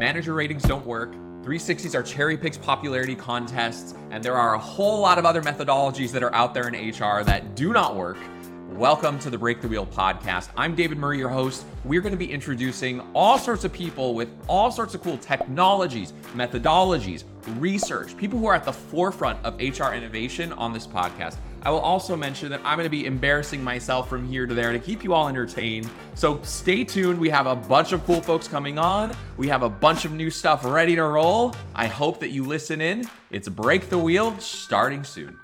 manager ratings don't work. 360s are cherry picks popularity contests, and there are a whole lot of other methodologies that are out there in HR that do not work. Welcome to the Break the Wheel podcast. I'm David Murray, your host. We're going to be introducing all sorts of people with all sorts of cool technologies, methodologies, research, people who are at the forefront of HR innovation on this podcast. I will also mention that I'm going to be embarrassing myself from here to there to keep you all entertained. So stay tuned. We have a bunch of cool folks coming on. We have a bunch of new stuff ready to roll. I hope that you listen in. It's Break the Wheel starting soon.